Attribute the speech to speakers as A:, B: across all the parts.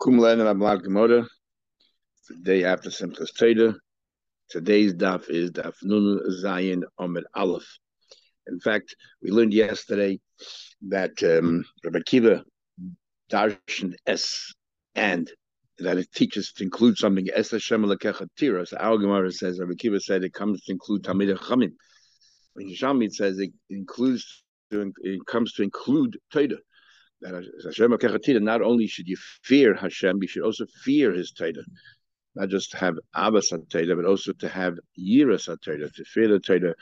A: Kumlen Ablad Gemara. The day after Simchas Torah. Today's daf is daf Nun Zayin Omer Aleph. In fact, we learned yesterday that um, Rabbi Kiva darshan S and that it teaches to include something Es Hashem Lekechatira. So our Gemara says Rabbi Kiva said it comes to include Tamid Chamim. When Yishamid says it includes it comes to include Teda that Hashem not only should you fear Hashem, you should also fear His Torah. Not just to have Ahavas Torah, but also to have Yiras Torah, to fear the Torah,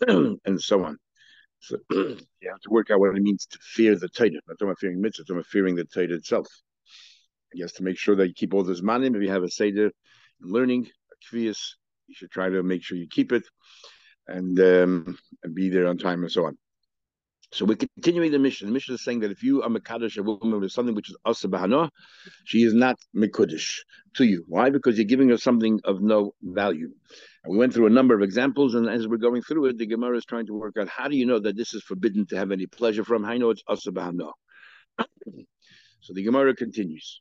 A: and so on. So you have to work out what it means to fear the Torah. Not talking about fearing mitzvah, talking about fearing the Torah itself. I guess to make sure that you keep all this money. If you have a seder learning, a kvias, you should try to make sure you keep it and um, and be there on time and so on. So we're continuing the Mishnah. The Mishnah is saying that if you are Mekadosh, a woman with something which is Asa she is not Mekudish to you. Why? Because you're giving her something of no value. And we went through a number of examples, and as we're going through it, the Gemara is trying to work out how do you know that this is forbidden to have any pleasure from? You know it's Asa so the Gemara continues.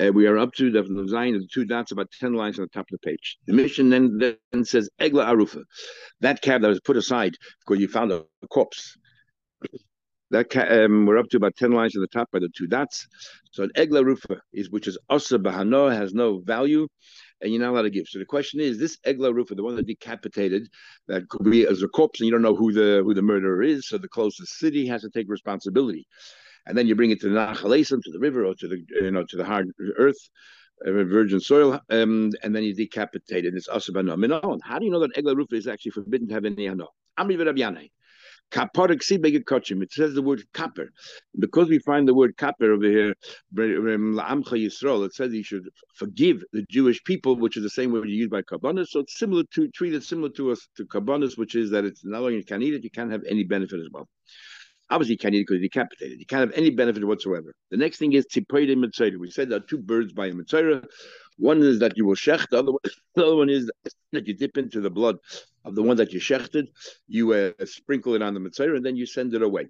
A: Uh, we are up to the design of the two dots, about 10 lines on the top of the page. The Mishnah then, then says Egla Arufa. That cab that was put aside because you found a, corpse. That um, we're up to about 10 lines on the top by the two dots. So an Egla Arufa, is which is Osa Bahano, has no value, and you're not allowed to give. So the question is, this Egla Rufa, the one that decapitated, that could be as a corpse, and you don't know who the who the murderer is, so the closest city has to take responsibility and then you bring it to the Nachalesim, to the river, or to the you know to the hard earth, uh, virgin soil, um, and then you decapitate it. It's asabano. How do you know that egla rufa is actually forbidden to have any hano? Amri v'Rabyanei. It says the word kapper. Because we find the word kapper over here, it says you should forgive the Jewish people, which is the same word use by korbanos. So it's similar to treat it similar to us to korbanos, which is that it's not only you can eat it, you can't have any benefit as well. Obviously, you can't eat it because you're decapitated. You can't have any benefit whatsoever. The next thing is tzipoide mitzayra. We said there are two birds by a mitzayra. One is that you will shech. The other one, the other one is that you dip into the blood of the one that you shechted. You uh, sprinkle it on the mitzayra, and then you send it away.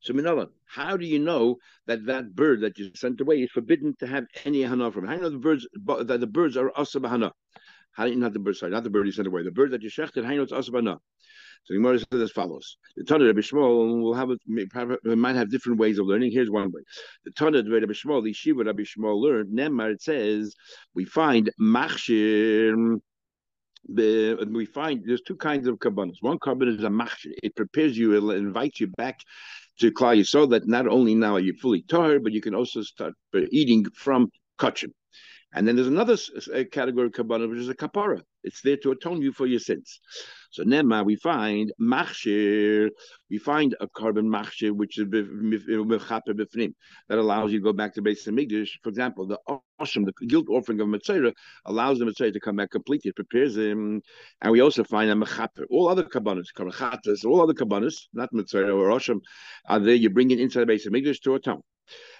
A: So, Minala, how do you know that that bird that you sent away is forbidden to have any hana from? How do you know the birds that the birds are asa not the bird? Sorry, not the bird you sent away. The bird that you shechted. Know it's asa hana? So the Gemara says as follows: The Tana Rabbi Shmuel will have it, might have different ways of learning. Here's one way: the Tana Rabbi Shmuel, the Shiva Rabbi Shmuel learned. Nemar it says we find machshir. We find there's two kinds of korbanos. One kabbalah is a machshir; it prepares you, it invites you back to Klal so that not only now are you fully tar, but you can also start uh, eating from kachim. And then there's another category of kabbalah, which is a kapara. It's there to atone you for your sins. So Nema, we find machshir, we find a korban machshir, which is bifnim, that allows you to go back to Beis Hamikdash. For example, the asham, the guilt offering of Mitzvah, allows the Mitzvah to come back completely. It prepares him. And we also find a mechaper. All other korbanos, karachatas, all other korbanos, not Mitzvah or asham, are there. You bring it inside the Beis Hamikdash to atone.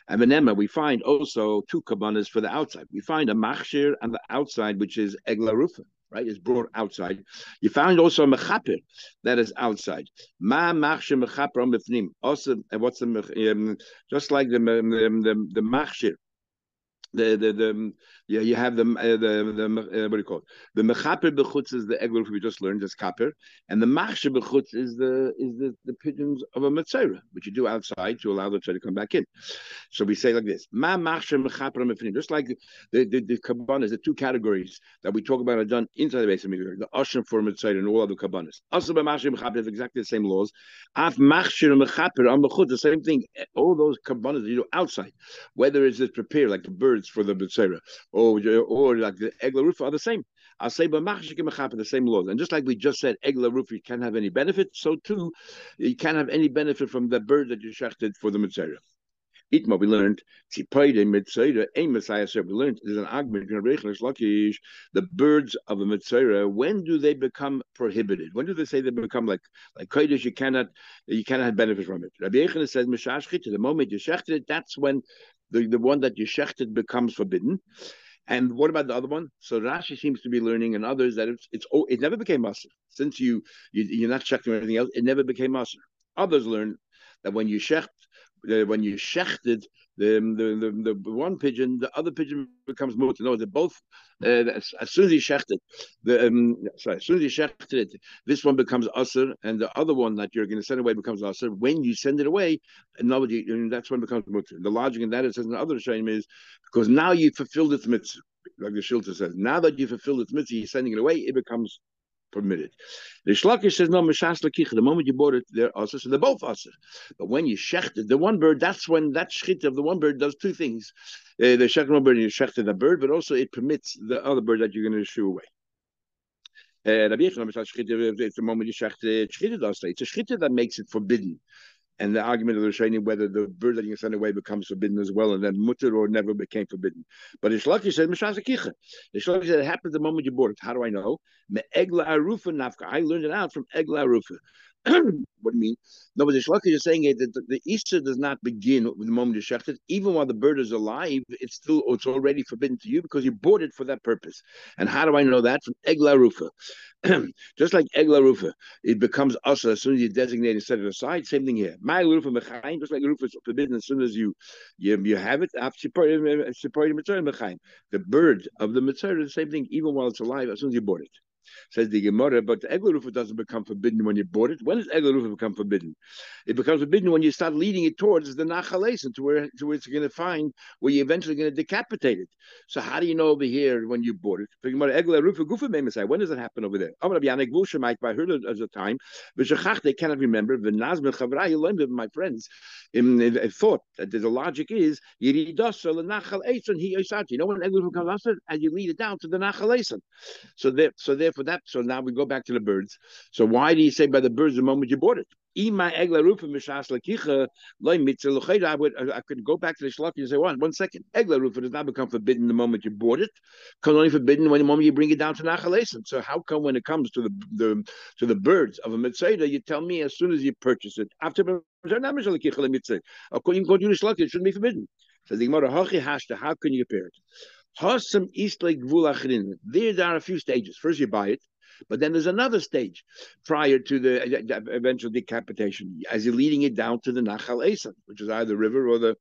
A: And Venema, we find also two kabbanas for the outside. We find a machshir on the outside, which is eglarufa right? It's brought outside. You find also a mechaper that is outside. Ma machshir mechaper on Also, what's the um, just like the the the, the machshir the the the yeah you have the uh, the the uh, what do you call it? The mechaper bechutz is the egel we just learned as kaper and the machsher bechutz is the is the, the pigeons of a mitzvah which you do outside to allow the tzara to come back in. So we say like this ma machsher mechaper mefnim just like the the the korbanos the two categories that we talk about are done inside the base of the ashram for mitzvah and all other korbanos. Also by machsher mechaper have exactly the same laws. Af machsher mechaper on the same thing all those korbanos you do outside whether it's just prepare like the bird words for the B'tzera, or, or like the Egla Rufa are the same. I'll say but the same laws. And just like we just said, Egla Rufa, you can't have any benefit, so too, you can't have any benefit from the bird that you shechted for the Mitzvah. Itma, we learned Tzipaide Mitzvah, a Messiah. We learned there's an argument Lakish. The birds of a Mitzvah, when do they become prohibited? When do they say they become like like Kodesh? You cannot you cannot benefit from it. Rabbi Yochanan says Mishashchit. The moment you shechted it, that's when the, the one that you shechted becomes forbidden. And what about the other one? So Rashi seems to be learning, and others that it's it's oh, it never became maser since you, you you're not shechting or anything else. It never became maser. Others learn that when you shecht, when you shechted the the, the, the one pigeon, the other pigeon becomes mutter. No, they're both uh, as, soon as he shechted, the um, sorry, as soon as he shechted it, this one becomes usher, and the other one that you're going to send away becomes usher. When you send it away, nobody, and that's when becomes mutter. The logic in that is, in the other shame is because now you fulfilled its mitzvah, like the Shilta says. Now that you fulfilled its mitzvah, you're sending it away, it becomes permitted. The Shlakish says no mishas lakicha. The moment you bought it, they're also so they're both also. But when you shechted the one bird, that's when that shchit of the one bird does two things. Uh, the shechted bird, you shechted the bird, but also it permits the other bird that you're going to shoo away. Uh, the moment you shechted It's a shchita that makes it forbidden and the argument of the Rishonim whether the bird that you send away becomes forbidden as well, and then mutter or never became forbidden. But Ishlaki said Mishasakicha. Ishlaki said it happened the moment you bought it. How do I know? Me egla arufa nafka. I learned it out from egla arufa. what do you mean? No, but the Shlaki is saying it, that the, Easter does not begin with the moment you shecht it. Even while the bird is alive, it's still it's already forbidden to you because you bought it for that purpose. And how do I know that? From Egla Rufa. Just like Egla Rufa, it becomes us as soon as you designate and set it aside. Same thing here. My Rufa Mechaim, just like Rufa is forbidden as soon as you you, you have it. The bird of the Mitzvah, the same thing, even while it's alive, as soon as you bought it. Says the Gemara, but the Eglarufa doesn't become forbidden when you bought it. When does Eglarufa become forbidden? It becomes forbidden when you start leading it towards the Nachalesin, to where to where it's going to find where you're eventually going to decapitate it. So how do you know over here when you bought it? When does it happen over there? I heard it as a time. but They cannot remember. My friends, in, in, in thought that the logic is you know when Eglarufa comes after, and you lead it down to the Nachalesin. So there, so there for that. So now we go back to the birds. So why do you say by the birds the moment you bought it? I would I could go back to the shlaki and say, one, one second, egla rufa does not become forbidden the moment you bought it. Can only forbidden when the moment you bring it down to nachalesim. So how come when it comes to the, the to the birds of a mitzvah, you tell me as soon as you purchase it after according to the shlaki, it shouldn't be forbidden. So the Gemara, how can you compare it? Hasam Eastlake Gvul There, are a few stages. First, you buy it, but then there's another stage prior to the uh, eventual decapitation, as you're leading it down to the Nachal Esan, which is either the river or the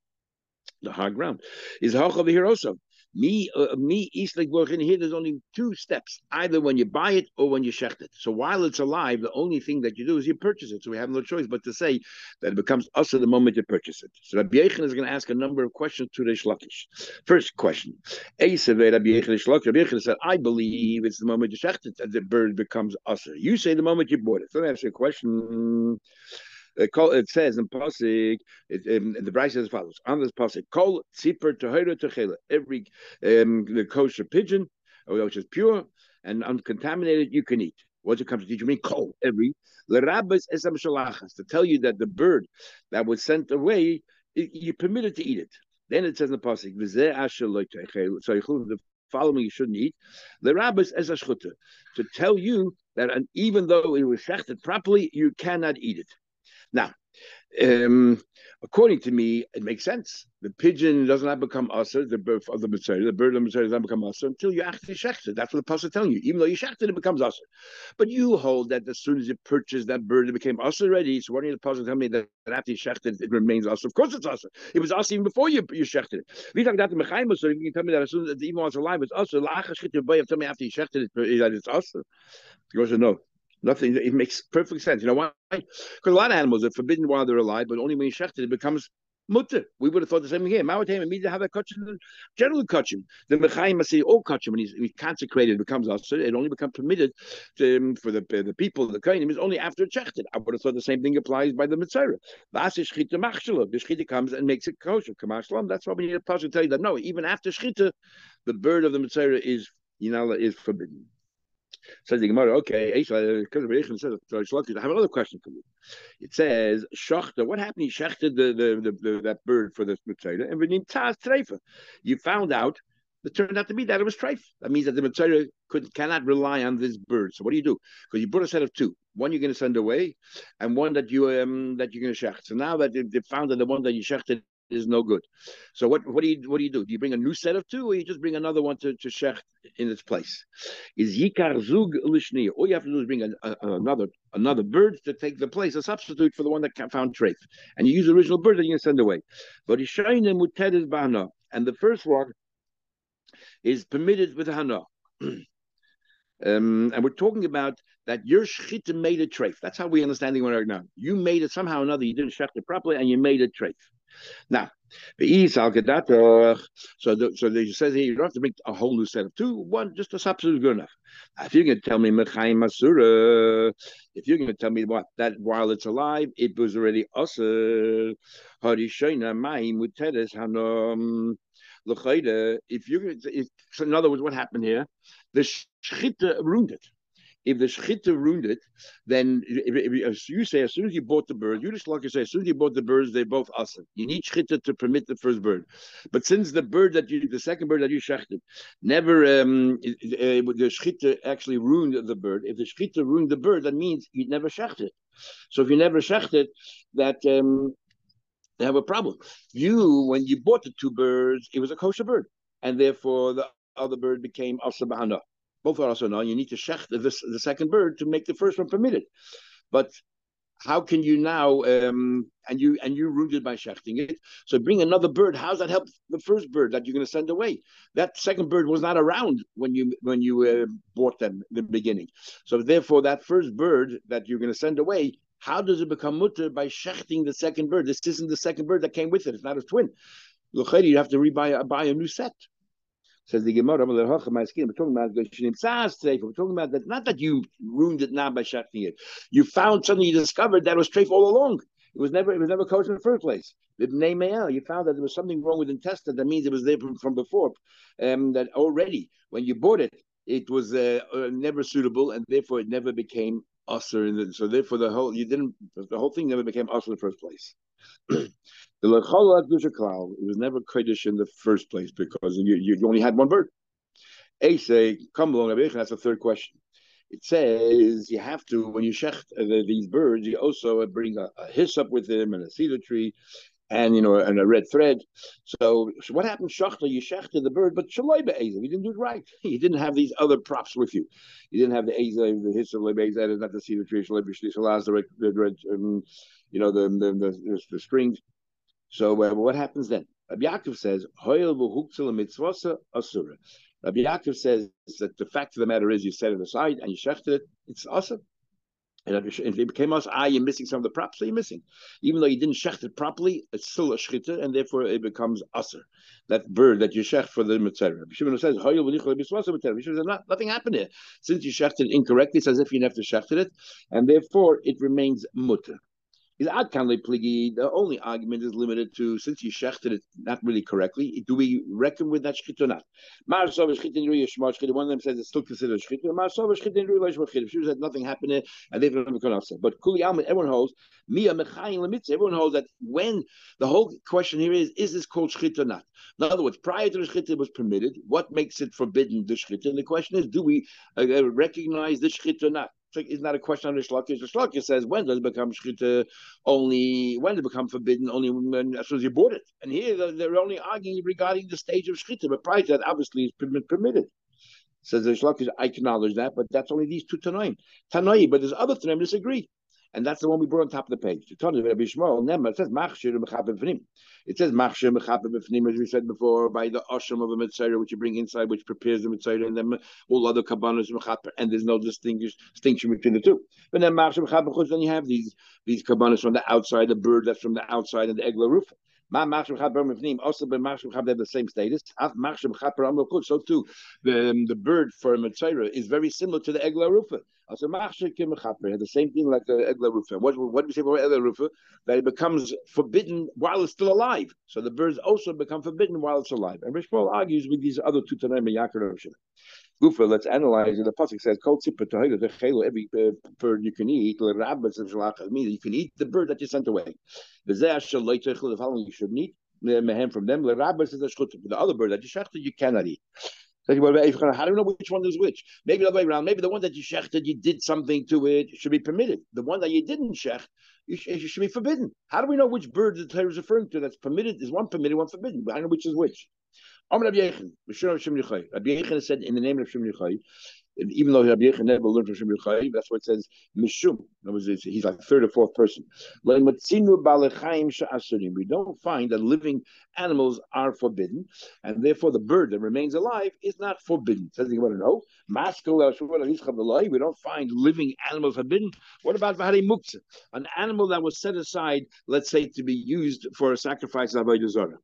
A: the hard ground. Is Hach over here also? Me, uh, me, Eastlik in here, there's only two steps, either when you buy it or when you shecht it. So while it's alive, the only thing that you do is you purchase it. So we have no choice but to say that it becomes us at the moment you purchase it. So Rabbi Yochanan is going to ask a number of questions to Reish Lakish. First question. Rabbi Yochanan said, I believe it's the moment you shecht it that the bird becomes us. You say the moment you bought it. So let me ask you a question Uh, it says in Pasik, um, the Bryce says as follows on this Pasik, every um, the kosher pigeon, uh, which is pure and uncontaminated, you can eat. What's it come to teach you? mean kol every l'rabbis esam to tell you that the bird that was sent away, you're permitted to eat it. Then it says in the pasuk, "V'zeh asher So the following you shouldn't eat. The rabbis as to tell you that even though it was shechted properly, you cannot eat it. Now, um, according to me, it makes sense. The pigeon does not become usher, the bird of the Mitzvah, the bird of the Mitzvah does not become usher until you actually shecht it. That's what the pasuk is telling you. Even though you shecht it, it becomes usher. But you hold that as soon as you purchase that bird, it became usher already. So why don't you the pasuk tell me that, after you shecht it, remains usher? Of course it's usher. It was usher even before you you shechted it. You talk about the Mechaim, so you can tell me that as soon as even while it's alive, it's usher. Tell me after you shechted it that it's usher. He goes, no. Nothing. It makes perfect sense. You know why? Because a lot of animals are forbidden while they're alive, but only when you shecht it, it becomes mutter. We would have thought the same here. Mawatim immediately have a kachim, general kachim. The mechaim must say all kachim when he's, consecrated, it becomes us. It only becomes permitted to, um, for the the people, the kainim is only after it's shechted. I would have thought the same thing applies by the mitzvah. The shchita comes and makes it kosher. That's why we need a pasuk to tell you that no, even after shchita, the bird of the mitzvah is you know is forbidden. Says the Gemara, okay, because says, I have another question for you. It says, Shachta, what happened? He shechted the, the, the, the, that bird for this Mitzvah, and when Taz Treifa. You found out, it turned out to be that it was treif. That means that the Mitzvah could cannot rely on this bird. So what do you do? Because you brought a set of two. One you're going to send away, and one that you um that you're going to shecht. So now that they found that the one that you shechted is no good. So what what do you what do you do? Do you bring a new set of two, or you just bring another one to, to shecht in its place? Is yikar zug lishni? All you have to do is bring a, a, another another bird to take the place, a substitute for the one that found treif, and you use the original bird that you can send away. But and the first one is permitted with hana. Um, and we're talking about that your shchita made a treif. That's how we understand it right now. You made it somehow or another. You didn't shecht it properly, and you made a treif. Now, uh, the so the, so they says here you don't have to make a whole new set of two. One, just a substitute is good enough. If you're going to tell me Mechaim Masura, if you're going to tell me what that while it's alive, it was already usher. Harishayna Maim Muteres Hanom. If you're going to, if, so in other words, what happened here? The shchita ruined it. If the shchita ruined it, then if, you say as soon as you bought the bird, you just like you say, as soon as you bought the birds, they both awesome. You need shchita to permit the first bird. But since the bird that you, the second bird that you shechted, never um, uh, the shchita actually ruined the bird. If the shchita ruined the bird, that means you never shechted. So if you never shechted, that um, they have a problem. You, when you bought the two birds, it was a kosher bird, and therefore the other bird became asabahana. Both are also asana. You need to shech the, the second bird to make the first one permitted. But how can you now um, and you and you it by shechting it. So bring another bird. How's that help the first bird that you're going to send away? That second bird was not around when you when you uh, bought them in the beginning. So therefore that first bird that you're going to send away how does it become mutter by shechting the second bird? This isn't the second bird that came with it. It's not a twin. You have to rebuy buy a new set Says the Gemara, we're talking about We're talking about that. Not that you ruined it now by shutting it. You found something you discovered that was treif all along. It was never it was never kosher in the first place. You found that there was something wrong with intestine. That means it was there from, from before. Um, that already when you bought it, it was uh, uh, never suitable, and therefore it never became usher. So therefore the whole you didn't the whole thing never became usher in the first place. The Lechala Kedusha it was never Kodesh in the first place because you, you, only had one bird. say come along, that's the third question. It says you have to, when you shecht uh, these birds, you also bring a, a hyssop with them and a cedar tree and you know, and a red thread. So, so what happened? Shachta, you shechted the bird, but shaloi be'ezel, you didn't do it right. You didn't have these other props with you. You didn't have the ezel, the hyssop be'ezel, not the cedar tree, shaloi be'ezel, the red, red, um, you know, the the the, the strings. So uh, what happens then? Rabbi Yaakov says, "Hoyel v'huktzil mitzvasa asura." Rabbi Yaakov says that the fact of the matter is, you set it aside and you shechted it. It's awesome. And if it became us, ah, you're missing some of the props, so you're missing. Even though you didn't shecht it properly, it's still a shchita, and therefore it becomes usr. That bird that you shecht for the mitzvah. Shimon says, not, nothing happened here. Since you shechted it incorrectly, it's as if you never shechted it, and therefore it remains mutter is adkanle pligi. The only argument is limited to since you shechted it not really correctly. Do we reckon with that shchit or not? One of them says it's still considered shchit. Marsov shchitin. She said nothing happened and they've never become upset. But kuli everyone holds mia mechayim lemitz. Everyone holds that when the whole question here is is this called shchit or not? In other words, prior to the was permitted. What makes it forbidden the shchit? And the question is, do we uh, recognize the shchit or not? It's not a question on the shlakish. The shlakish says when does it become shchita? Only when does it become forbidden? Only when as soon as you bought it. And here they're, they're only arguing regarding the stage of shchita, but prior to that, obviously, it's permitted. Says the shlakish, I acknowledge that, but that's only these two tanoim. Tanoi, but there's other tanoim disagree. And that's the one we brought on top of the page. It says machshir b'fnim. It says machshir b'fnim, as we said before, by the asham of a mitzvah, which you bring inside, which prepares the mitzvah, and then all other korbanos mechaper, and there's no distinction between the two. But then machshir mechaper, then you have these these korbanos from the outside, the bird that's from the outside, and the egla roof. Ma machshem chaper mivnim also be machshem chaper have the same status. Af amokut. So too, the um, the bird for a mitzvah is very similar to the egla rufa. Also machshem kim chaper the same thing like the egla rufa. What what do we say about egla rufa? That it becomes forbidden while it's still alive. So the birds also become forbidden while it's alive. And Rishpol argues with these other two tanaim Yakar Gufa, let's analyze it. The pasuk says, "Kol the every uh, bird you can eat." You can eat the bird that you sent away. The the following you should eat mehem from them. The other bird that you shechted you cannot eat. How do we know which one is which? Maybe the way around. Maybe the one that you shechted, you did something to it, should be permitted. The one that you didn't shecht, it should be forbidden. How do we know which bird the Torah is referring to? That's permitted. Is one permitted, one forbidden. I know which is which. Rabbi Yochanan said in the name of Shem Yochai, even though Rabbi Yochanan never learned from Shem Yochai, that's what it says, Mishum. In other words, he's like third or fourth person. We don't find that living animals are forbidden, and therefore the bird that remains alive is not forbidden. Says you want to know? We don't find living animals forbidden. What about Vahari Muktzah? An animal that was set aside, let's say, to be used for a sacrifice of Avodah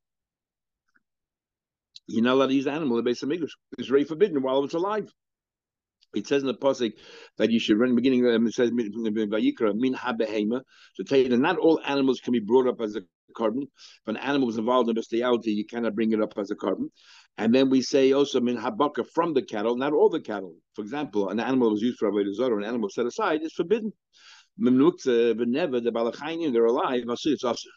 A: you're not allowed to use the animal in the Beis Hamikdash. It's very forbidden while it's alive. It says in the pasuk that you should run beginning. Um, it says Vayikra min habehema So tell you that not all animals can be brought up as a korban. If an animal is involved in bestiality, you cannot bring it up as a korban. And then we say also min habaka from the cattle, not all the cattle. For example, an animal was used for avodah zarah, an animal set aside is forbidden. Memnukta, never the balachayim, they're alive. It's also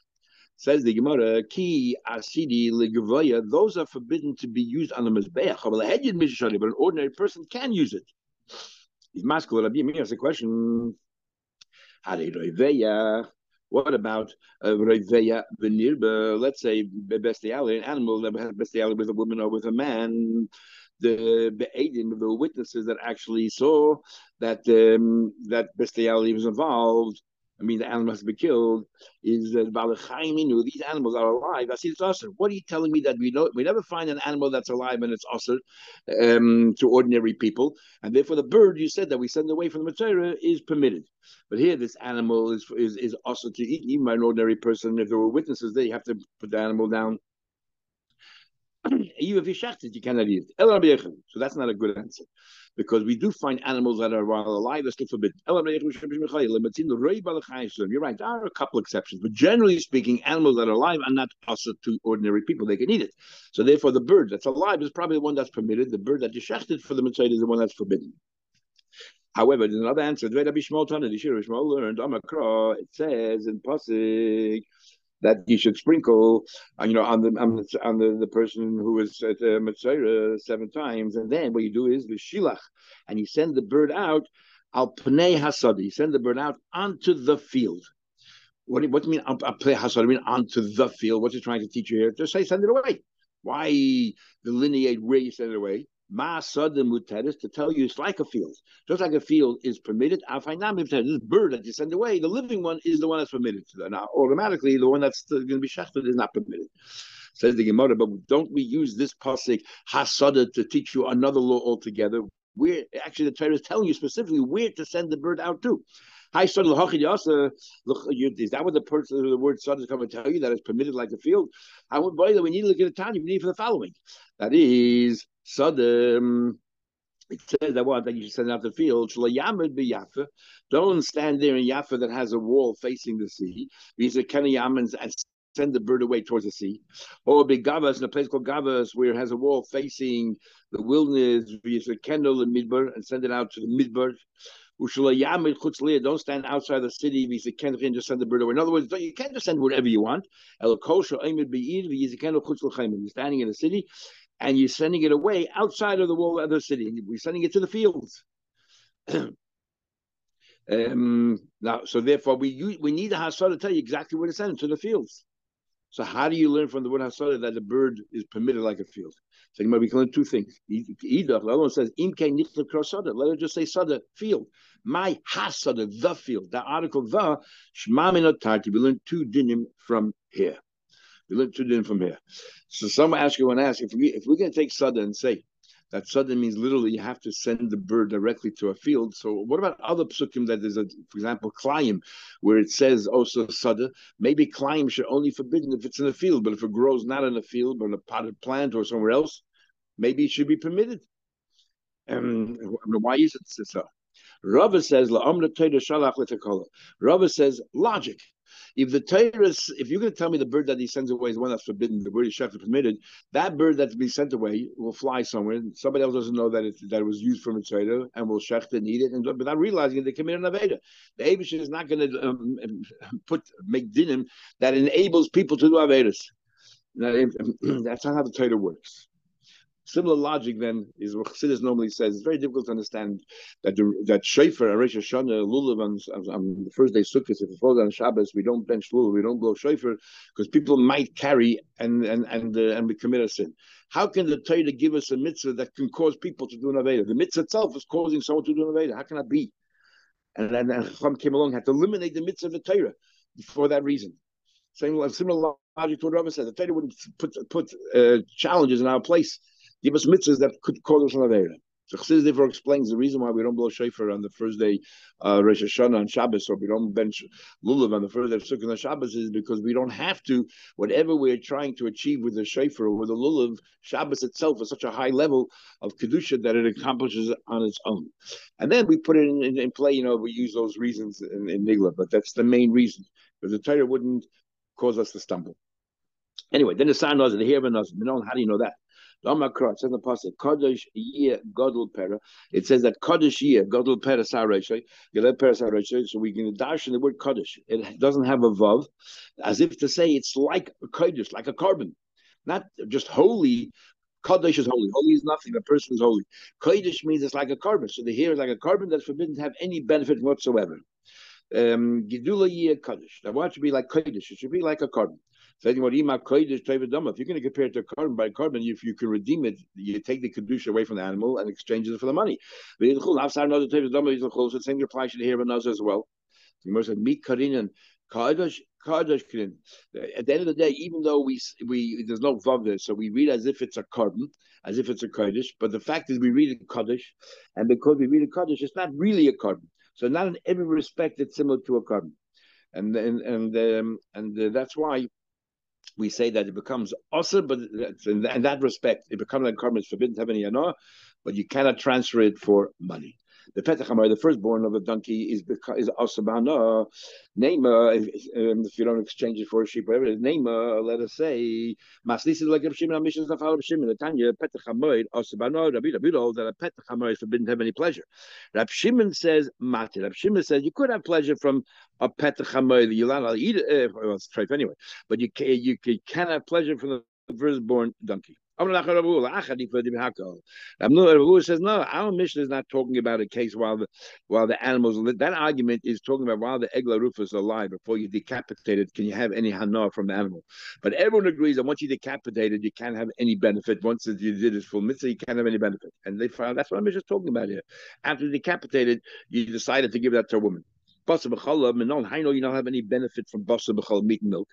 A: Says the Gemara, Ki Asidi Ligavoya, those are forbidden to be used on the Mizbeach. But an ordinary person can use it. Masculine. Rabbi has a question. What about uh, Roiveya Venirba? Let's say bestiality, an animal that has bestiality with a woman or with a man. The Be'edim, the witnesses that actually saw that um, that bestiality was involved, I mean, the animal has to be killed, is that these animals are alive. I see it's awesome. What are you telling me that we don't we never find an animal that's alive and it's awesome um, to ordinary people? And therefore the bird you said that we send away from the Matzera is permitted. But here this animal is is is also to eat even by an ordinary person. If there were witnesses there, you have to put the animal down. Even if you shacht it, you cannot eat it. So that's not a good answer because we do find animals that are while alive are still forbidden. You're right, there are a couple exceptions, but generally speaking, animals that are alive are not also to ordinary people. They can eat it. So therefore, the bird that's alive is probably the one that's permitted. The bird that you shechted for the mitzvah is the one that's forbidden. However, there's another answer. it says in Pasik, that you should sprinkle, uh, you know, on the on on the, the person who was at the Mitzvah seven times, and then what you do is the shilach, and you send the bird out al pnei hasad. You send the bird out onto the field. What do, what do you mean al pnei hasad? I mean onto the field. What's he trying to teach you here? Just say send it away. Why delineate where you send it away? Ma'asadim muteris to tell you it's like a field. Just like a field is permitted, this bird that you send away, the living one is the one that's permitted. Now, automatically, the one that's going to be shechted is not permitted. Says the Gemara, but don't we use this pasuk hasada to teach you another law altogether? Where actually the Torah is telling you specifically where to send the bird out to. Hi, son, Is that what the person the word son is coming to tell you that it's permitted like a field? I would boy that we need to look at the time, we need for the following. That is Sadim. It says that what that you should send out the field. Don't stand there in Yaffa that has a wall facing the sea. These are Kenayamans and send the bird away towards the sea. Or big Gavas in a place called Gavas where it has a wall facing the wilderness. We should kendall the midbar and send it out to the midbar. Don't stand outside the city. And just send the bird away. In other words, you can't just send whatever you want. You're standing in the city and you're sending it away outside of the wall of the city. We're sending it to the fields. um, now, so therefore, we we need a hasara to tell you exactly where to send it to the fields. So how do you learn from the word hasara that the bird is permitted like a field? So you might be learn two things. Either the other one says imke Let us just say sada field. My hasada the field. The article the shmaminotati. We learn two dinim from here. We learn two din from here. So some ask you want to ask if we if we're going to take sada and say that sada means literally you have to send the bird directly to a field. So what about other psukim that is a, for example, klayim, where it says also sada? Maybe klayim should only forbidden if it's in a field, but if it grows not in a field but in a potted plant or somewhere else, maybe it should be permitted. Um, why is it so? Rava says Rava says logic. If the Torah, if you're going to tell me the bird that he sends away is one that's forbidden, the bird is shechted permitted, that bird that's been sent away will fly somewhere. Somebody else doesn't know that it that it was used from a Torah and will shecht and eat it, and without realizing it, they commit an aveda. The Abish is not going to um, put make dinim that enables people to do avedas. That's not how the Torah works. Similar logic then is what Chassidus normally says. It's very difficult to understand that the, that shofar, Rosh Hashanah, lulav on, on, the first day Sukkot, if it falls on Shabbos, we don't bench lulav, we don't blow shofar, because people might carry and and and uh, and we commit a sin. How can the Torah give us a mitzvah that can cause people to do an aveda? The mitzvah itself is causing someone to do an aveda. How can that be? And then Chacham came along, had to eliminate the mitzvah of the Torah for that reason. Same similar logic to what Rava said. The Torah wouldn't put put uh, challenges in our place give us mitzvahs that could call us an Avera. So Chassidus therefore explains the reason why we don't blow shofar on the first day uh, Rosh Hashanah on Shabbos, or we don't bench lulav on the first day of Sukkot on Shabbos, is because we don't have to. Whatever we're trying to achieve with the shofar or with the lulav, Shabbos itself is such a high level of kedusha that it accomplishes on its own. And then we put it in, in, in play. You know, we use those reasons in, in Nigla, but that's the main reason because the Torah wouldn't cause us to stumble. Anyway, then the sign knows the here knows. How do you know that? It says in the pasuk, Kodesh Godel Pera. It says that Kodesh Yeh Godel Pera Sareshay, Geleb Pera Sareshay. So we can dash in the word Kodesh. It doesn't have a vav, as if to say it's like a Kodesh, like a korban, not just holy. Kodesh is holy. Holy is nothing. The person is holy. Kodesh means it's like a korban. So the hair is like a korban that's forbidden to have any benefit whatsoever. Um, Gedula Yeh Kodesh. Now, why should be like Kodesh? It should be like a korban. If you're going to compare it to a korban by korban, if you can redeem it, you take the kedusha away from the animal and exchange it for the money. The same to here and us as well. At the end of the day, even though we we there's no vav there, so we read as if it's a korban, as if it's a kaddish. But the fact is, we read it kaddish, and because we read it kaddish, it's not really a korban. So not in every respect it's similar to a korban, and and and um, and uh, that's why we say that it becomes also, but in that respect, it becomes like korban is forbidden to have any anah, but you cannot transfer it for money. The Petach the firstborn of a donkey, is is asabana. Name if, um, if you don't exchange it for a sheep, whatever. Name let us say maslis is like Reb Shimon. Mishnah is not Reb Shimon. The Tanya Petach Hamoed asabana. Rabbi Rabbi that a Petach Hamoed is forbidden to have any pleasure. Rab Shimon says mati. Rab Shimon says you could have pleasure from a Petach Hamoed. You're not allowed eat it. Uh, well, it's tripe anyway, but you can, you can have pleasure from the firstborn donkey. Rabu says, no, our Mishnah is not talking about a case while the while the animals that argument is talking about while the egla roof is alive before you decapitate it, can you have any hana from the animal? But everyone agrees that once you decapitate it, you can't have any benefit. Once you did its full mitzvah, you can't have any benefit. And they found that's what our Mishnah is talking about here. After decapitated, you decided to give that to a woman. Basa b'chala, minon haino, you don't have any benefit from basa b'chala, meat and milk.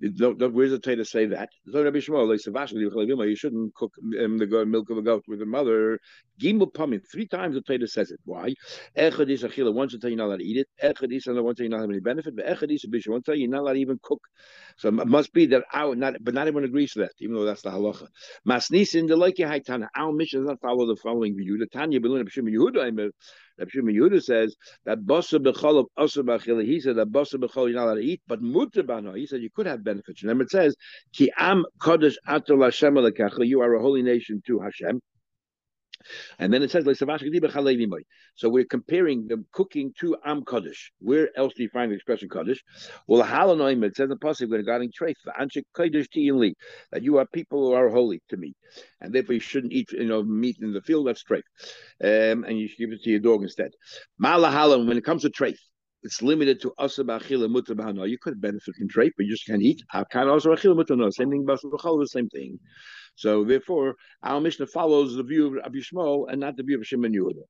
A: Where's the Torah say that? You shouldn't cook um, the milk of a goat with the mother. Gimel pamim, three times the Torah says it. Why? Echad is achila, once you tell you're not allowed to eat it. Echad is another one tell you're not have any benefit. But echad is a bishul, one tell you're not allowed to even cook. So it must be that our, not, but not everyone agrees to that, even though that's the halacha. Masnis in the Leike Haitana, our Mishnah does not follow the following view. The Tanya Belun Yehuda, Rabbi Shimon Yehuda says that basa b'chol of asa He said that basa b'chol you're not allowed to eat, but mutter He said you could have benefits. Then it says ki am kodesh atul Hashem You are a holy nation to Hashem. And then it says, so we're comparing the cooking to Am Kaddish. Where else do you find the expression Kaddish? Well, Halanoim, it says in Pasuk regarding Treif, that you are people who are holy to me. And therefore you shouldn't eat you know, meat in the field, that's Treif. Um, and you should give it to your dog instead. Malahalam, when it comes to Treif, it's limited to asabachila mutabahana. You could benefit from trade, but you just can't eat. Same thing, the same thing. So therefore, our Mishnah follows the view of Rabbi Shmuel and not the view of Shimon Yehuda.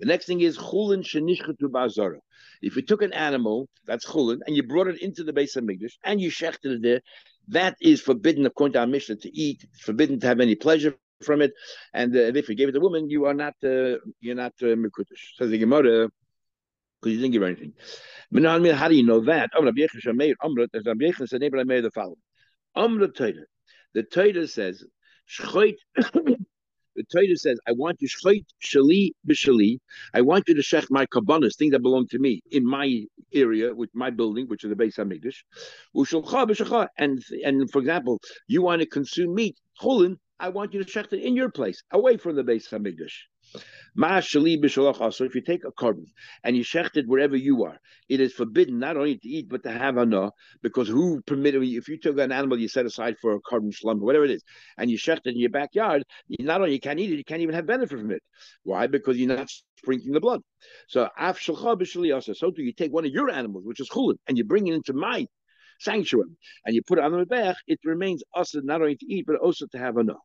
A: The next thing is chulin shenishchatu ba'azara. If you took an animal that's chulin and you brought it into the Beis Hamikdash and you shechted it there, that is forbidden according to our Mishnah to eat. forbidden to have any pleasure from it, and uh, if you gave it to a woman, you are not uh, you're not uh. Says the Gemara because you didn't give her anything. How do you know that? Rabbi said, the following. The Torah says, the Torah says, I want you shali b'shali. I want you to shech my korbanos, things that belong to me, in my area, with my building, which is the Beis Hamikdash. And and for example, you want to consume meat, chulin. I want you to shech it in your place, away from the Beis Hamikdash. So if you take a korban and you shecht it wherever you are, it is forbidden not only to eat but to have anah, because who permitted if you took an animal you set aside for a korban shlum, whatever it is, and you shecht it in your backyard, you not only you can't eat it, you can't even have benefit from it. Why? Because you're not sprinkling the blood. So af so do you take one of your animals, which is chulin, and you bring it into my sanctuary, and you put it on the mebech, it remains us not only to eat but also to have anah.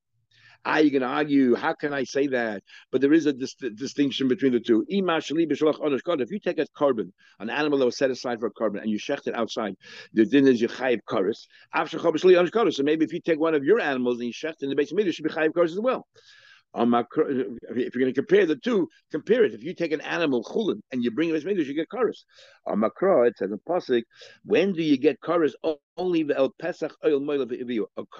A: Are you going to argue? How can I say that? But there is a dis- distinction between the two. If you take a korban, an animal that was set aside for a korban, and you shecht it outside, the din is you chayiv karis. So maybe if you take one of your animals and you shecht it in the base you should be chayiv karis as well if you're going to compare the two, compare it. If you take an animal chulin and you bring it as midrash, you get karas. On makra, it says in pasuk, when do you get karas? Only the el pesach oil moed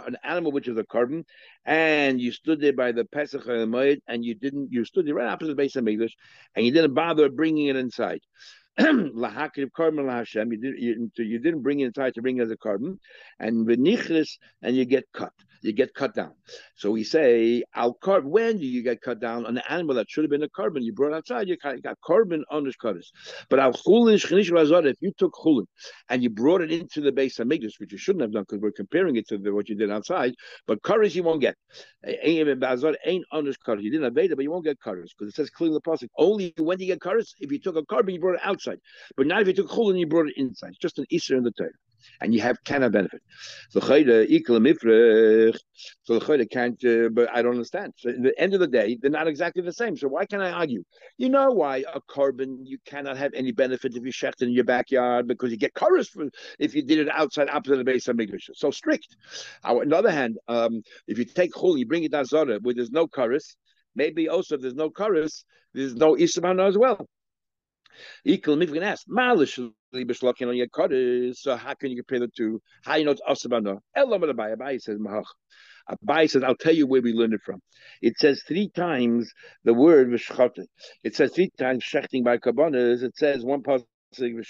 A: an animal which is a korban, and you stood there by the pesach oil moed, and you didn't, you stood there right opposite the Beis Hamikdash, and you didn't bother bringing it inside. lahakriv korban lahashem. You didn't you, you, didn't bring it inside to bring it as a korban, and v'nichris, and you get cut. You get cut down. So we say al korban. When do you get cut down on an animal that should have been a korban You brought outside. You got carbon on the kaddish. But al chulin If you took chulin and you brought it into the Beis Hamikdash, which you shouldn't have done because we're comparing it to the, what you did outside, but kaddish you won't get. Ain't on kaddish. You didn't have beta, but you won't get kaddish because it says clearly the pasuk. Only when you get kaddish if you took a korban, you brought it outside. But not if you took chulin, and you brought it inside. It's just an Easter in the Torah. And you have cannot benefit. So the can't. Uh, but I don't understand. So at the end of the day, they're not exactly the same. So why can I argue? You know why a korban you cannot have any benefit if you shecht in your backyard because you get karis if you did it outside opposite the Beis Hamikdash. So strict. On the other hand, um, if you take chul, you bring it down zora where there's no karis. Maybe also if there's no karis, there's no isabana as well. Equal me can ask, Malishly So how can you compare the two? How you know it's Asabana? Elam Abai Abai says Mahach. Abai says, I'll tell you where we learned it from. It says three times the word v'shchata. It says three times shechting by korbanos. It says one part you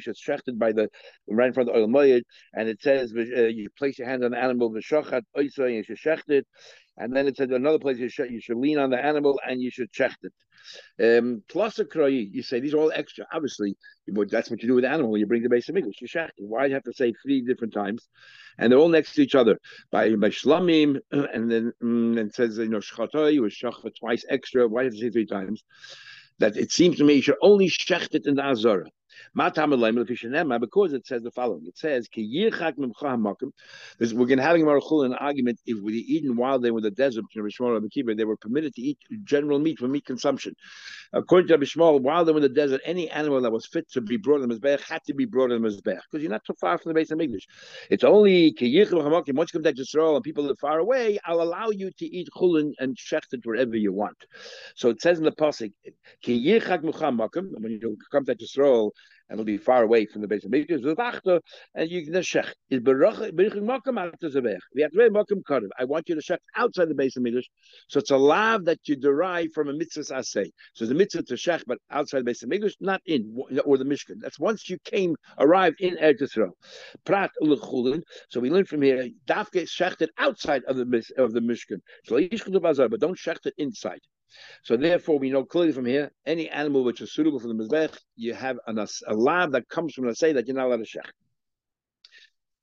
A: should shechted by the right in front of the oil moyed, and it says uh, you place your hand on the animal v'shachat oisa, you should shecht it, and then it said another place you should, you should lean on the animal and you should check it. Um, plus a kroyi, you say these are all extra. Obviously, but that's what you do with animal. You bring the Beis Hamikdash. You shech. Why do you have to say three different times? And they're all next to each other by by shlamim, and then mm, and says you know shchatoy or shach twice extra. Why do you have to say three times? That it seems to me you should only shecht it in the azara. Because it says the following. It says, We're going to having an argument if we eaten while they were in the desert, they were permitted to eat general meat for meat consumption. According to Abishmal, while they were in the desert, any animal that was fit to be brought in the Mizbech had to be brought in the Mizbech because you're not too far from the Beis Hamikdash. It's only once you come back to Israel and people live far away, I'll allow you to eat chulin and shecht it wherever you want. So it says in the Pasuk, when you come back to Israel, and it'll be far away from the Beis Hamikdash. And you can shech. Is zebech. We have to make makam karev. I want you to shech outside the Beis Hamikdash. So it's a lav that you derive from a mitzvah asay. So the mitzvah to shech, but outside the Beis Hamikdash, not in or the Mishkan. That's once you came arrived in Eretz Yisrael. Prat. So we learn from here. Dafke shechted outside of the of the Mishkan. So but don't shecht it inside. So therefore, we know clearly from here, any animal which is suitable for the mizbech, you have an, a lab that comes from the say that you're not allowed to shech.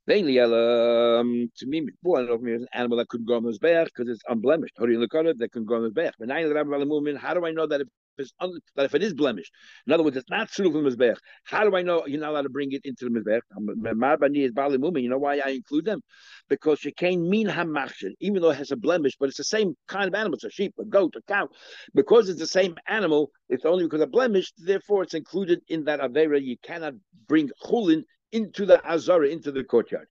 A: Mainly, um, to me, before I don't know if an animal that couldn't go on the mizbech because it's unblemished. How do you look at it? That can go on the mizbech. How do I know that is un, that if it is blemished, in other words, it's not suitable for the mizbech. How do I know you're not allowed to bring it into the mizbech? is bali mumin. You know why I include them? Because you can't mean hamachshin, even though it has a blemish, but it's the same kind of animal. It's a sheep, a goat, a cow. Because it's the same animal, it's only because of blemish. Therefore, it's included in that avera. You cannot bring chulin into the azara, into the courtyard.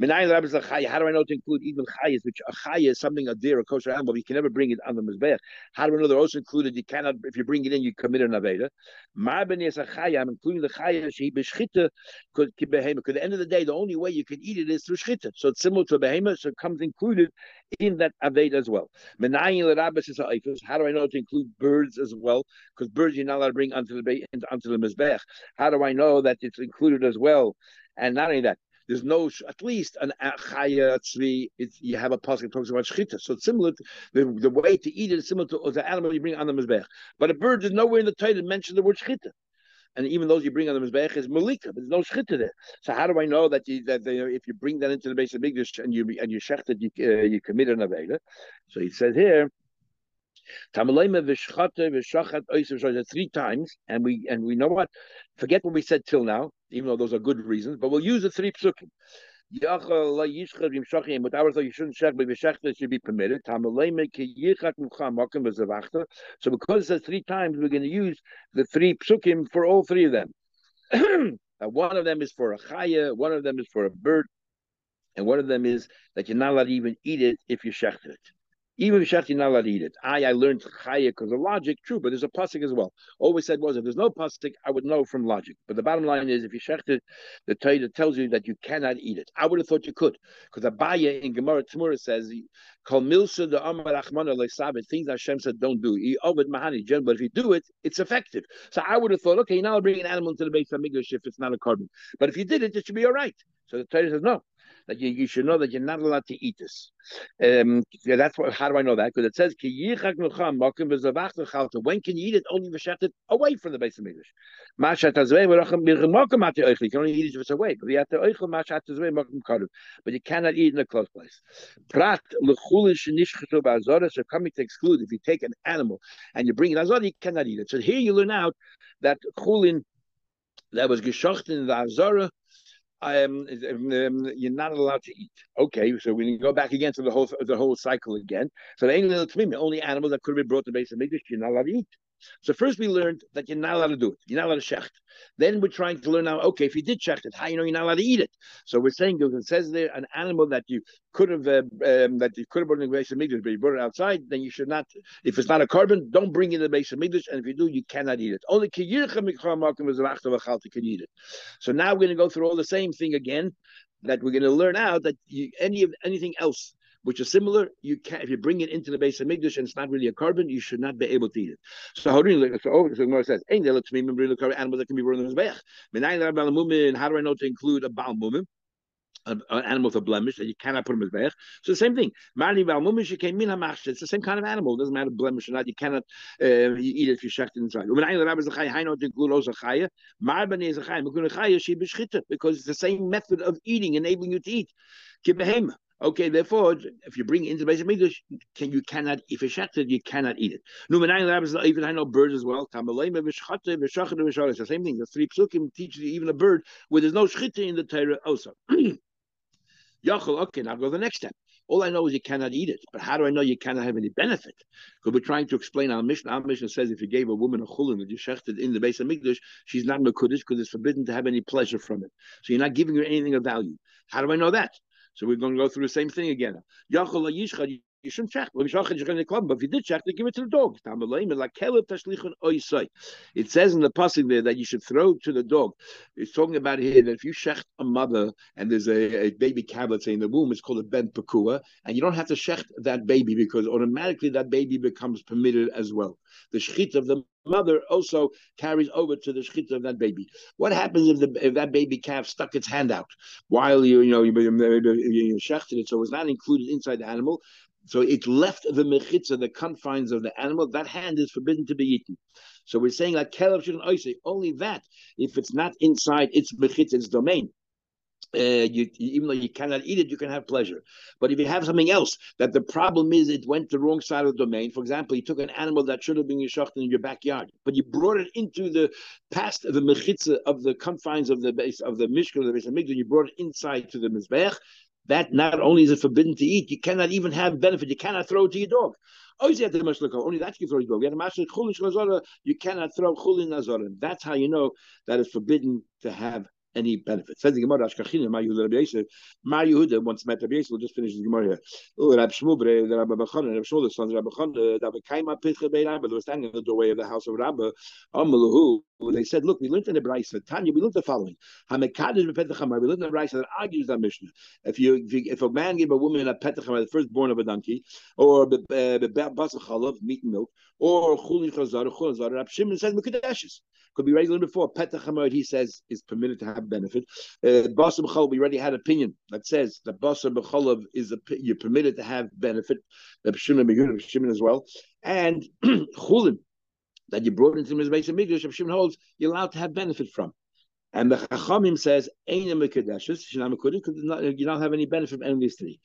A: How do I know to include even chayas, which a chaya is something a deer, a kosher animal, but you can never bring it on the mizbeach. How do I know they're also included? You cannot, if you bring it in, you commit an aveda. I'm including the chaya she b'shchita could behema. because at the end of the day, the only way you can eat it is through shchita. So it's similar to a behemoth, so it comes included in that aveda as well. How do I know to include birds as well? Because birds you're not allowed to bring onto the onto the mizbeach. How do I know that it's included as well? And not only that, there's no at least an chaya tzvi. You have a pasuk talks about shchita, so it's similar. To, the, the way to eat it is similar to the animal you bring on the mizbech. But a bird, there's nowhere in the Torah that mentions the word shchita and even those you bring on the mizbech is malika. There's no shchita there. So how do I know that you that they, if you bring that into the Beis Hamikdash and you and you shechted, you uh, you commit an aveda? So he says here. Three times, and we and we know what. Forget what we said till now, even though those are good reasons. But we'll use the three psukim. You shouldn't shech, but shech should be permitted. So because it says three times, we're going to use the three psukim for all three of them. one of them is for a chaya, one of them is for a bird, and one of them is that you're not allowed to even eat it if you shecht it. Even if you're not allowed to eat it. I I learned chaya because of logic, true, but there's a pasuk as well. Always said was if there's no pasuk, I would know from logic. But the bottom line is if you shecht the Torah tells you that you cannot eat it. I would have thought you could, because Abaye in Gemara Temurah says, "Kol milsa the amar achmana le'sabit." Things Hashem said don't do. Ovid mahani but if you do it, it's effective. So I would have thought, okay, now I'll bring an animal into the Beis Hamikdash if it's not a korban. But if you did it, it should be all right. So the Torah says no that you, you should know that you're not allowed to eat this. Um, that's what. How do I know that? Because it says when can you eat it? Only it away from the Beis Hamikdash. You can only eat it if it's away. But you cannot eat in a close place. So coming to exclude, if you take an animal and you bring it azor, you cannot eat it. So here you learn out that chulin that was geschocht in the azora um, um, you're not allowed to eat. Okay, so we go back again to the whole the whole cycle again. So the only animals that could have been brought to Beis Hamikdash, you're not allowed to eat. So first we learned that you're not allowed to do it. You're not allowed to shecht. Then we're trying to learn now, okay, if you did shecht it, how you know you're not allowed to eat it? So we're saying, it says there, an animal that you could have, uh, um, that you could have brought in the Beis Hamikdash, but you brought it outside, then you should not, if it's not a korban, don't bring in the Beis Hamikdash, and if you do, you cannot eat it. Only can eat it. So now we're going to go through all the same thing again, that we're going to learn out that you, any of anything else which is similar, you can if you bring it into the Beis Hamikdash and it's not really a korban, you should not be able to eat it. So how do you so so Gemara says, Ain't there to me animal that can be brought in the. How do I know to include a Baal Mumim? an animal with a blemish that you cannot put him as beich. So the same thing. It's the same kind of animal. It doesn't matter blemish or not. You cannot uh, you eat it if you shecht it inside. Because it's the same method of eating, enabling you to eat. Okay, therefore, if you bring into the Beis Hamikdash, can you cannot if it's shechted, you cannot eat it. Even I know birds as well. It's the same thing. The three psukim teach you even a bird where there's no shchita in the Torah also. Okay, now go to the next step. All I know is you cannot eat it, but how do I know you cannot have any benefit? Because we're trying to explain our Mishnah. Our Mishnah says if you gave a woman a chulin that you shechted in the Beis Hamikdash, she's not mekudesh because it's forbidden to have any pleasure from it. So you're not giving her anything of value. How do I know that? So we're going to go through the same thing again. You shouldn't check. But if you did check, then give it to the dog. It says in the passage there that you should throw to the dog. It's talking about here that if you shecht a mother and there's a, a baby calf, let's say in the womb, it's called a ben pekua, and you don't have to shecht that baby because automatically that baby becomes permitted as well. The shechit of the mother also carries over to the shechita of that baby. What happens if the if that baby calf stuck its hand out while you you know you, you, you shechted it, so it's not included inside the animal? So it left the mechitza, the confines of the animal. That hand is forbidden to be eaten. So we're saying like kelev shouldn't oisei. Only that if it's not inside its mechitza, its domain. Uh, you, even though you cannot eat it, you can have pleasure. But if you have something else, that the problem is it went the wrong side of the domain. For example, you took an animal that should have been yeshacht in your backyard, but you brought it into the past of the mechitza of the confines of the base of the mishkan of the base and you brought it inside to the mizbeach. That not only is it forbidden to eat, you cannot even have benefit. You cannot throw it to your dog. Oh, only that you throw your dog. You cannot throw chulin nazara. That's how you know that it's forbidden to have any benefit. Says the Gemara, Ashkachina, Ma Yehuda Rabbi Yosef, Ma Yehuda once met Rabbi Yosef, we'll just finish the Gemara here. Oh, Rabbi Shmuel, the uh, Rabbi Bachon, Rabbi Shmuel, the sons of Rabbi Bachon, that came up Pitcha Bein Rabbi, they were standing in the doorway of the house of Rabbi, Amalahu, they said, look, we learned in the Brisa, Tanya, we learned the following. Petachamar, we learned in the Brisa that argues that Mishnah. If you, if, you, if a man gave a woman a Petachamar, the firstborn of a donkey, or Basachalav, meat and milk, or Chulin Chazar, Chulin Zar, Rabbi Shimon says Mekadeshes. Could be raised a little before. Petach he says, is permitted to have benefit. Uh, Basar we already had opinion that says that Basar B'cholav is a, you're permitted to have benefit. The Shimon Shimon as well. And Chulin, that you brought into the Mizbeis Mikdash, Shimon holds, you're allowed to have benefit from. And the Chachamim says, Ein Mekadeshes, because you don't have any benefit from any of these three.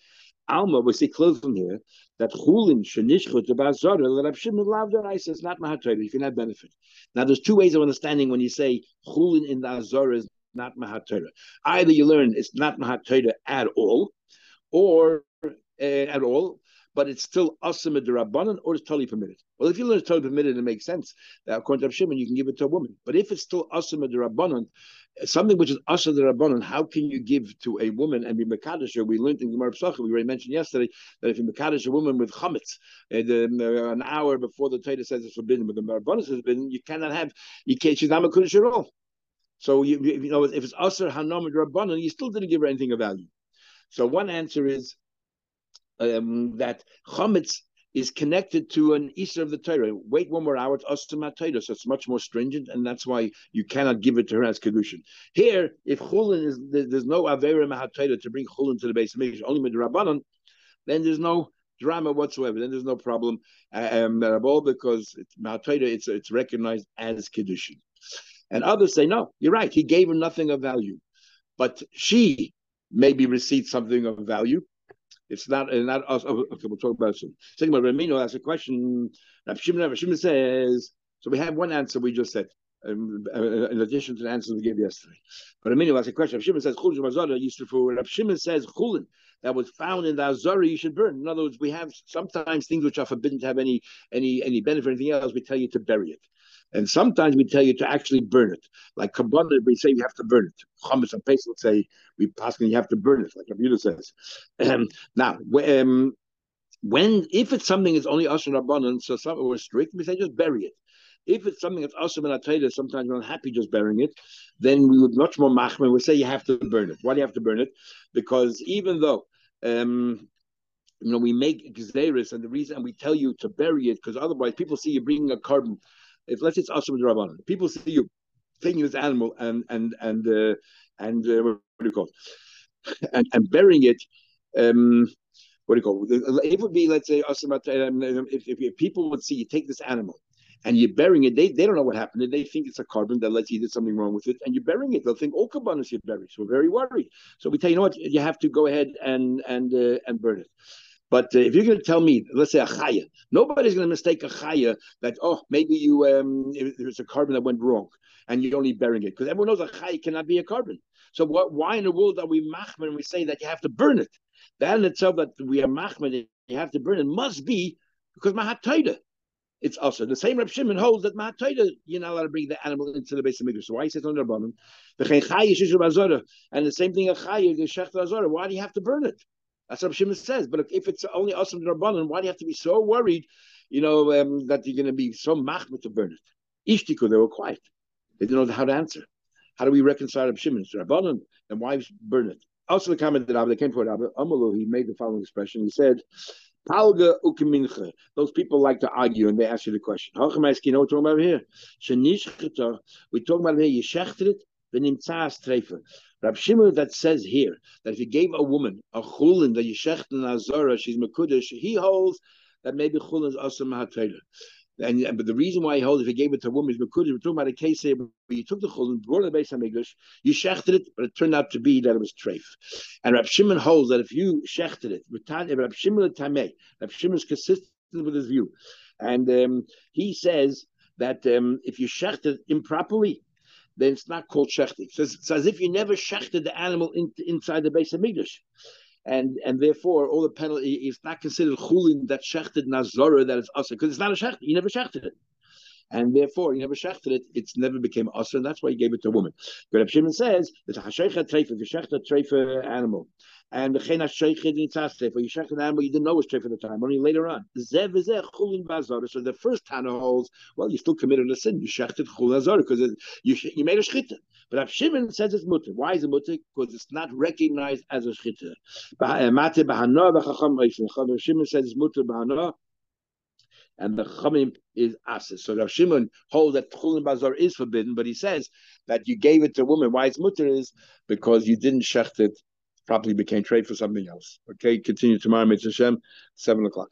A: Alma, we see close from here that chulin shenishchut bazara that Rab Shimon lavdar says not mahatorah. You can have benefit. Now, there's two ways of understanding when you say chulin in the azara is not mahatorah. Either you learn it's not mahatorah at all, or uh, at all, but it's still asim rabbanon or it's totally permitted. Well, if you learn it's totally permitted, it makes sense. That according to Shimon, you can give it to a woman. But if it's still asim rabbanon, something which is the Rabbanon, how can you give to a woman and be Mekadosh? We learned in Gemara Pesachim, we already mentioned yesterday, that if you Mekadosh a woman with chametz, uh, uh, an hour before the Torah says it's forbidden, but the Rabbanon says forbidden, you cannot have, you can't, she's not Mekadosh at all. So, you, you know, if it's Asher Hanam Rabbanon, you still didn't give her anything of value. So one answer is um, that chametz is connected to an Easter of the Torah. Wait one more hour, it's Ostamat Torah, so it's much more stringent, and that's why you cannot give it to her as Kedushin. Here, if Chulin is, there's no Avera Mahat to bring Chulin to the Beis Hamikdash, only with Rabbanon, then there's no drama whatsoever. Then there's no problem um, at all because it's Mahat it's, it's recognized as Kedushin. And others say, no, you're right, he gave her nothing of value. But she maybe received something of value, it's not uh, not us. Oh, okay, we'll talk about it soon. Second, about Ravina asks a question. Rav Shimon, says. So we have one answer we just said. Um, uh, in addition to the answer we gave yesterday, but Ravina asks a question. Rav Shimon says Chulin Mazara Rav Shimon says Chulin that was found in the Azara you should burn. In other words, we have sometimes things which are forbidden to have any any any benefit or anything else. We tell you to bury it. And sometimes we tell you to actually burn it. Like Kabbalah, we say you have to burn it. Chametz and Pesach say we possibly you have to burn it, like Rabbi says. Um, now, um, when if it's something that's only Asher Rabbanon, so some we're strict, we say just bury it. If it's something that's awesome and I sometimes we're not happy just burying it, then we would much more machmer. We say you have to burn it. Why do you have to burn it? Because even though um, you know we make gzeris, and the reason we tell you to bury it because otherwise people see you bringing a korban if let's say it's Asher Rabbanon, people see you taking this animal and and and uh, and uh, what do you call it? and and burying it. Um, what do you call it? It would be, let's say, um, if, if, if people would see you take this animal and you're burying it, they, they don't know what happened. They think it's a korban that lets you did something wrong with it, and you're burying it. They'll think all oh, korbanos you buried. So we're very worried. So we tell you, you know what, you have to go ahead and and uh, and burn it. But uh, if you're going to tell me, let's say a chaya, nobody's going to mistake a chaya that oh maybe you um there's a korban that went wrong and you're only burying it because everyone knows a chaya cannot be a korban. So what? Why in the world are we machman and we say that you have to burn it? That in itself that we are machman, you have to burn it must be because mahat it's also the same Reb Shimon holds that Mahataita, you're not allowed to bring the animal into the Beis Hamikdash. So why is it on the bottom? And the same thing a chayish, the shech azara. Why do you have to burn it? That's what Shimon says. But if it's only awesome rabbanon, why do you have to be so worried? You know um, that you're going to be so machmir to burn it. Ishtiku, they were quiet. They didn't know how to answer. How do we reconcile Shimon? It's rabbanon, and why burn it? Also, the comment that Abba, came for Abba Amalu, he made the following expression. He said, Palga ukemincha. Those people like to argue and they ask you the question. How come I you know what we're talking about here? We're talking about here, it, v'nimtzas treifa. Rab Shimon that says here that if you gave a woman a chulin that you shecht in azara, she's mekudesh, he holds that maybe chulin is also mahatayla. And but the reason why he holds if he gave it to a woman is because we're talking about a case here where you took the chulin, brought it to the Beis Hamikdash, you shechted it, but it turned out to be that it was treif. And Rab Shimon holds that if you shechted it, Rab Shimon tamei, Rab Shimon is consistent with his view, and um, he says that um, if you shechted improperly, then it's not called shechting. So it's, it's, as if you never shechted the animal in, inside the Beis Hamikdash. And and therefore, all the penalty is not considered chulin that shechted nazara that is asa because it's not a shechted. You never shechted it, and therefore you never shechted it. It's never became asa, and that's why you gave it to a woman. But Shimon says that a treifa, if you shechted a treifa uh, animal, and v'chein ha-sheichid nitzasef, or you sheikh an animal you didn't know was sheikh at the time, only later on. Zev v'zeh chulin ba'azara. So the first Tana holds, well, you still committed a sin. You it chul azara because you, you made a shchita. But Rav Shimon says it's mutter. Why is it mutter? Because it's not recognized as a shchita. Eh, mate b'hana v'chacham reishin. Rav Shimon says it's mutter b'hana, and the chamim is asis. So Rav Shimon holds that chulin Bazar is forbidden, but he says that you gave it to a woman. Why it's mutter is because you didn't shecht it Probably became trade for something else. Okay, continue tomorrow, Mitzvah Shem, 7 o'clock.